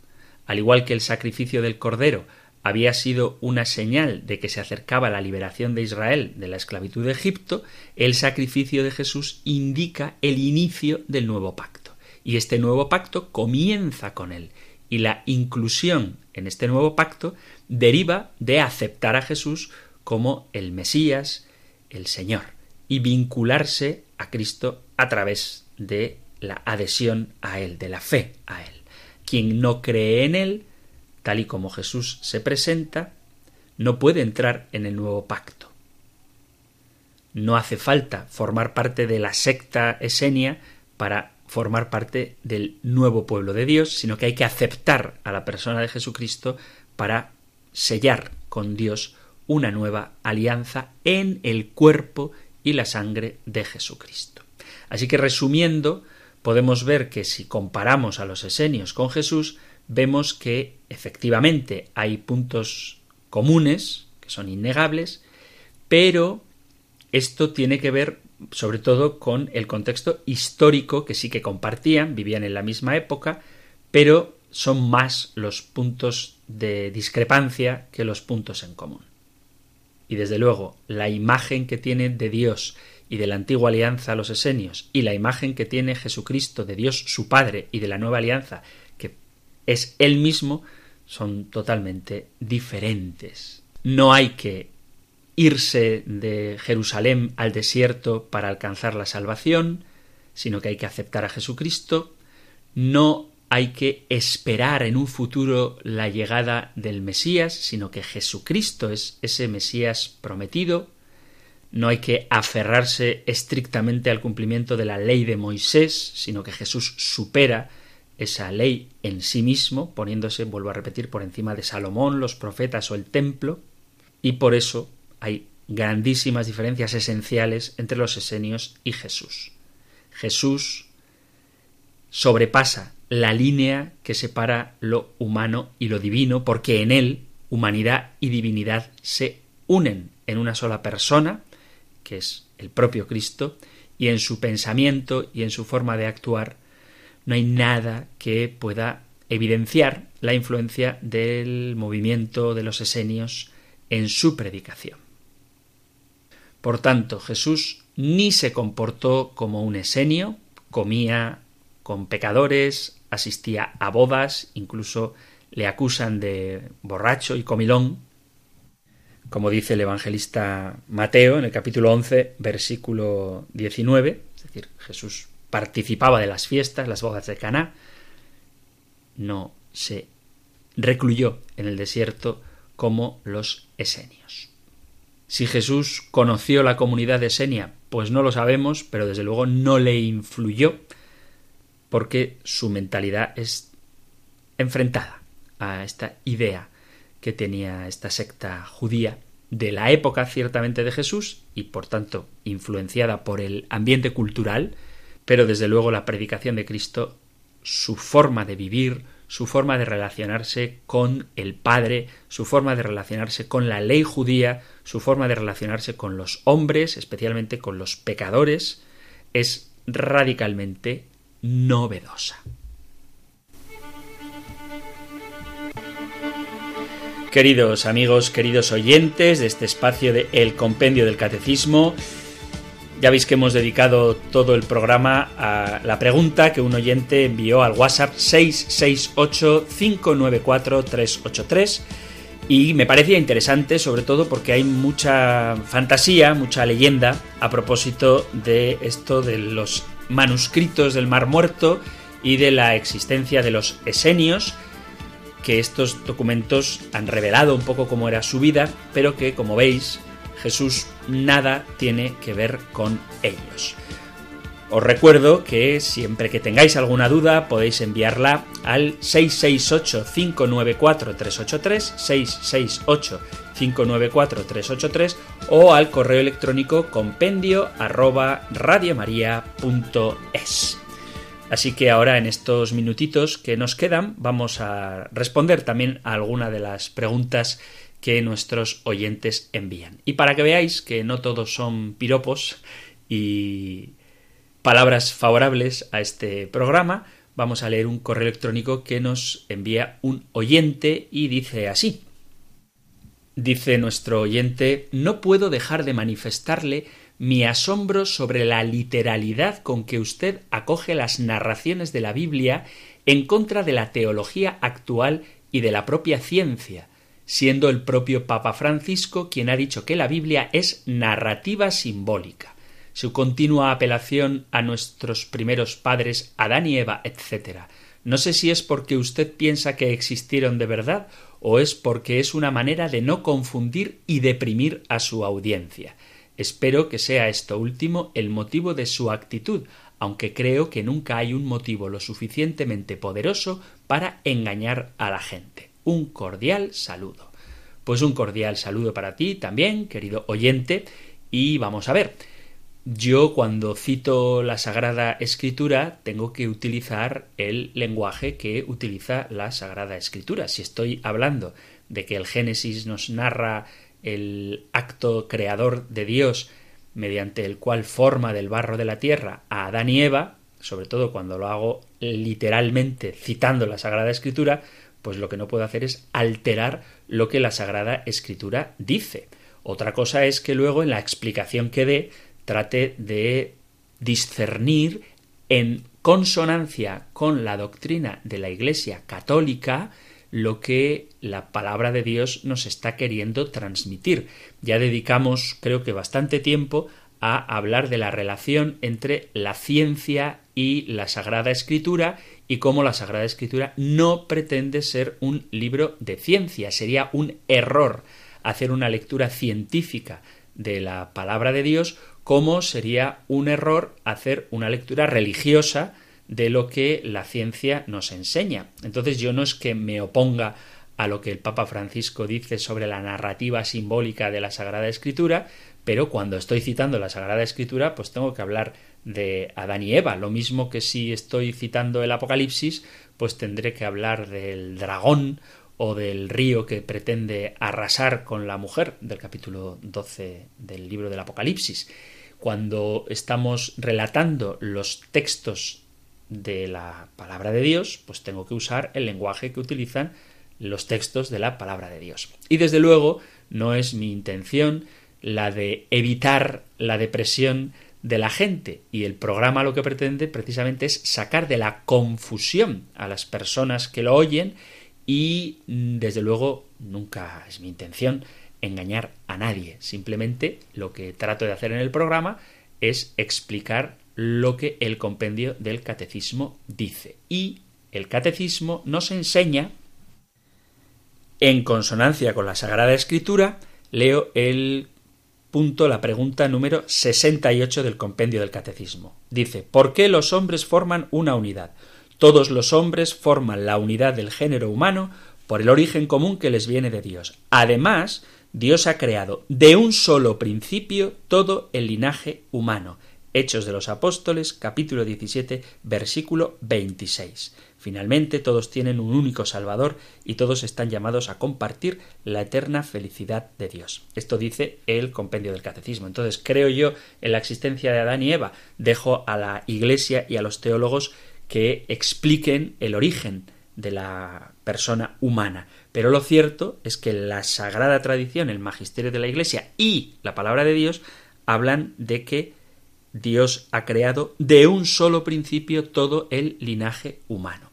Al igual que el sacrificio del Cordero había sido una señal de que se acercaba la liberación de Israel de la esclavitud de Egipto, el sacrificio de Jesús indica el inicio del nuevo pacto. Y este nuevo pacto comienza con él. Y la inclusión en este nuevo pacto deriva de aceptar a Jesús como el Mesías, el Señor y vincularse a Cristo a través de la adhesión a Él, de la fe a Él. Quien no cree en Él, tal y como Jesús se presenta, no puede entrar en el nuevo pacto. No hace falta formar parte de la secta esenia para formar parte del nuevo pueblo de Dios, sino que hay que aceptar a la persona de Jesucristo para sellar con Dios una nueva alianza en el cuerpo y la sangre de Jesucristo. Así que resumiendo, podemos ver que si comparamos a los esenios con Jesús, vemos que efectivamente hay puntos comunes, que son innegables, pero esto tiene que ver sobre todo con el contexto histórico que sí que compartían, vivían en la misma época, pero son más los puntos de discrepancia que los puntos en común. Y desde luego la imagen que tiene de Dios y de la antigua alianza los esenios y la imagen que tiene Jesucristo de Dios su Padre y de la nueva alianza que es él mismo son totalmente diferentes. No hay que irse de Jerusalén al desierto para alcanzar la salvación, sino que hay que aceptar a Jesucristo. No hay que esperar en un futuro la llegada del Mesías, sino que Jesucristo es ese Mesías prometido. No hay que aferrarse estrictamente al cumplimiento de la ley de Moisés, sino que Jesús supera esa ley en sí mismo, poniéndose, vuelvo a repetir, por encima de Salomón, los profetas o el templo, y por eso hay grandísimas diferencias esenciales entre los esenios y Jesús. Jesús sobrepasa la línea que separa lo humano y lo divino, porque en él humanidad y divinidad se unen en una sola persona, que es el propio Cristo, y en su pensamiento y en su forma de actuar no hay nada que pueda evidenciar la influencia del movimiento de los esenios en su predicación. Por tanto, Jesús ni se comportó como un esenio, comía con pecadores, asistía a bodas, incluso le acusan de borracho y comilón, como dice el evangelista Mateo en el capítulo 11, versículo 19, es decir, Jesús participaba de las fiestas, las bodas de Caná, no se recluyó en el desierto como los esenios. Si Jesús conoció la comunidad Esenia, pues no lo sabemos, pero desde luego no le influyó porque su mentalidad es enfrentada a esta idea que tenía esta secta judía de la época ciertamente de Jesús y por tanto influenciada por el ambiente cultural, pero desde luego la predicación de Cristo, su forma de vivir, su forma de relacionarse con el Padre, su forma de relacionarse con la ley judía, su forma de relacionarse con los hombres, especialmente con los pecadores, es radicalmente novedosa. Queridos amigos, queridos oyentes de este espacio de El Compendio del Catecismo, ya veis que hemos dedicado todo el programa a la pregunta que un oyente envió al WhatsApp 668-594-383 y me parecía interesante sobre todo porque hay mucha fantasía, mucha leyenda a propósito de esto de los manuscritos del Mar Muerto y de la existencia de los esenios que estos documentos han revelado un poco cómo era su vida, pero que, como veis, Jesús nada tiene que ver con ellos. Os recuerdo que siempre que tengáis alguna duda podéis enviarla al 668-594-383, 668-594-383 o al correo electrónico compendio arroba radiomaria.es. Así que ahora en estos minutitos que nos quedan vamos a responder también a alguna de las preguntas que nuestros oyentes envían. Y para que veáis que no todos son piropos y palabras favorables a este programa, vamos a leer un correo electrónico que nos envía un oyente y dice así. Dice nuestro oyente, no puedo dejar de manifestarle mi asombro sobre la literalidad con que usted acoge las narraciones de la Biblia en contra de la teología actual y de la propia ciencia, siendo el propio Papa Francisco quien ha dicho que la Biblia es narrativa simbólica. Su continua apelación a nuestros primeros padres, Adán y Eva, etc. No sé si es porque usted piensa que existieron de verdad o es porque es una manera de no confundir y deprimir a su audiencia. Espero que sea esto último el motivo de su actitud, aunque creo que nunca hay un motivo lo suficientemente poderoso para engañar a la gente. Un cordial saludo. Pues un cordial saludo para ti también, querido oyente, y vamos a ver. Yo cuando cito la Sagrada Escritura tengo que utilizar el lenguaje que utiliza la Sagrada Escritura. Si estoy hablando de que el Génesis nos narra el acto creador de Dios mediante el cual forma del barro de la tierra a Adán y Eva, sobre todo cuando lo hago literalmente citando la Sagrada Escritura, pues lo que no puedo hacer es alterar lo que la Sagrada Escritura dice. Otra cosa es que luego en la explicación que dé trate de discernir en consonancia con la doctrina de la Iglesia católica lo que la palabra de Dios nos está queriendo transmitir. Ya dedicamos, creo que bastante tiempo a hablar de la relación entre la ciencia y la Sagrada Escritura y cómo la Sagrada Escritura no pretende ser un libro de ciencia. Sería un error hacer una lectura científica de la palabra de Dios como sería un error hacer una lectura religiosa de lo que la ciencia nos enseña. Entonces yo no es que me oponga a lo que el Papa Francisco dice sobre la narrativa simbólica de la Sagrada Escritura, pero cuando estoy citando la Sagrada Escritura, pues tengo que hablar de Adán y Eva. Lo mismo que si estoy citando el Apocalipsis, pues tendré que hablar del dragón o del río que pretende arrasar con la mujer del capítulo 12 del libro del Apocalipsis. Cuando estamos relatando los textos de la palabra de Dios, pues tengo que usar el lenguaje que utilizan los textos de la palabra de Dios. Y desde luego no es mi intención la de evitar la depresión de la gente y el programa lo que pretende precisamente es sacar de la confusión a las personas que lo oyen y desde luego nunca es mi intención engañar a nadie. Simplemente lo que trato de hacer en el programa es explicar lo que el compendio del catecismo dice. Y el catecismo nos enseña, en consonancia con la Sagrada Escritura, leo el punto, la pregunta número 68 del compendio del catecismo. Dice, ¿por qué los hombres forman una unidad? Todos los hombres forman la unidad del género humano por el origen común que les viene de Dios. Además, Dios ha creado de un solo principio todo el linaje humano. Hechos de los Apóstoles, capítulo 17, versículo 26. Finalmente, todos tienen un único Salvador y todos están llamados a compartir la eterna felicidad de Dios. Esto dice el compendio del Catecismo. Entonces, creo yo en la existencia de Adán y Eva. Dejo a la Iglesia y a los teólogos que expliquen el origen de la persona humana. Pero lo cierto es que la sagrada tradición, el magisterio de la Iglesia y la palabra de Dios hablan de que Dios ha creado de un solo principio todo el linaje humano.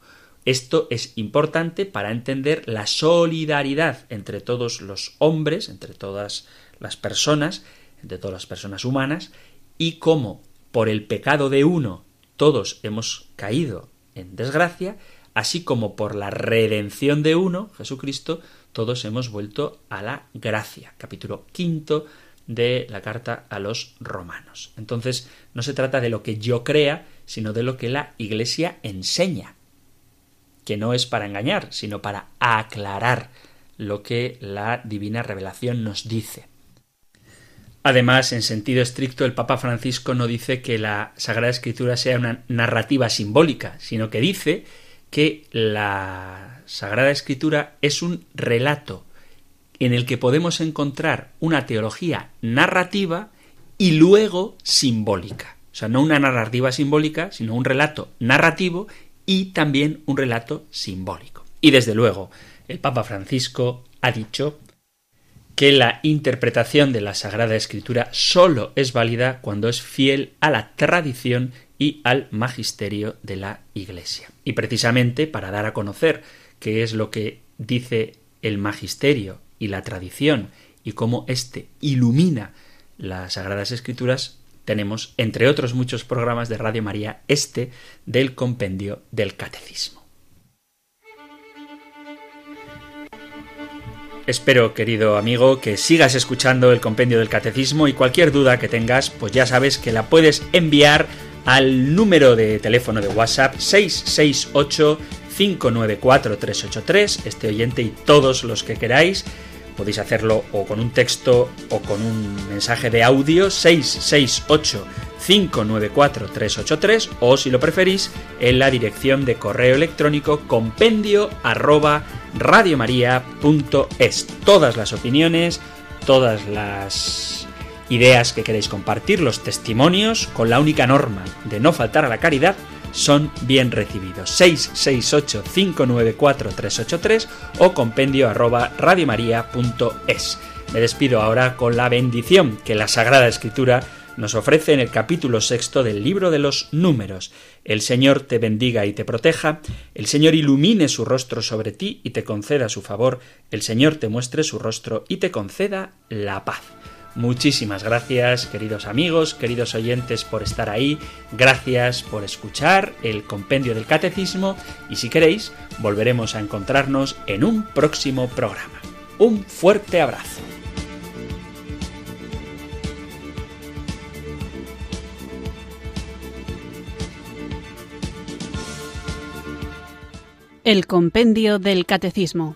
Esto es importante para entender la solidaridad entre todos los hombres, entre todas las personas, entre todas las personas humanas, y cómo por el pecado de uno todos hemos caído en desgracia, así como por la redención de uno, Jesucristo, todos hemos vuelto a la gracia. Capítulo quinto de la carta a los romanos. Entonces, no se trata de lo que yo crea, sino de lo que la Iglesia enseña, que no es para engañar, sino para aclarar lo que la divina revelación nos dice. Además, en sentido estricto, el Papa Francisco no dice que la Sagrada Escritura sea una narrativa simbólica, sino que dice que la Sagrada Escritura es un relato en el que podemos encontrar una teología narrativa y luego simbólica. O sea, no una narrativa simbólica, sino un relato narrativo y también un relato simbólico. Y desde luego, el Papa Francisco ha dicho que la interpretación de la Sagrada Escritura sólo es válida cuando es fiel a la tradición y al magisterio de la Iglesia. Y precisamente para dar a conocer qué es lo que dice el magisterio y la tradición y cómo éste ilumina las Sagradas Escrituras, tenemos, entre otros muchos programas de Radio María, este del compendio del Catecismo. Espero, querido amigo, que sigas escuchando el compendio del Catecismo y cualquier duda que tengas, pues ya sabes que la puedes enviar al número de teléfono de WhatsApp 668 594 383, este oyente y todos los que queráis Podéis hacerlo o con un texto o con un mensaje de audio 668 594 383 o si lo preferís en la dirección de correo electrónico compendio arroba radiomaria.es. Todas las opiniones, todas las ideas que queréis compartir, los testimonios, con la única norma de no faltar a la caridad, son bien recibidos. 668-594-383 o compendio arroba radiomaria.es. Me despido ahora con la bendición que la Sagrada Escritura nos ofrece en el capítulo sexto del libro de los números. El Señor te bendiga y te proteja, el Señor ilumine su rostro sobre ti y te conceda su favor, el Señor te muestre su rostro y te conceda la paz. Muchísimas gracias, queridos amigos, queridos oyentes, por estar ahí. Gracias por escuchar el compendio del catecismo y si queréis, volveremos a encontrarnos en un próximo programa. Un fuerte abrazo. El compendio del catecismo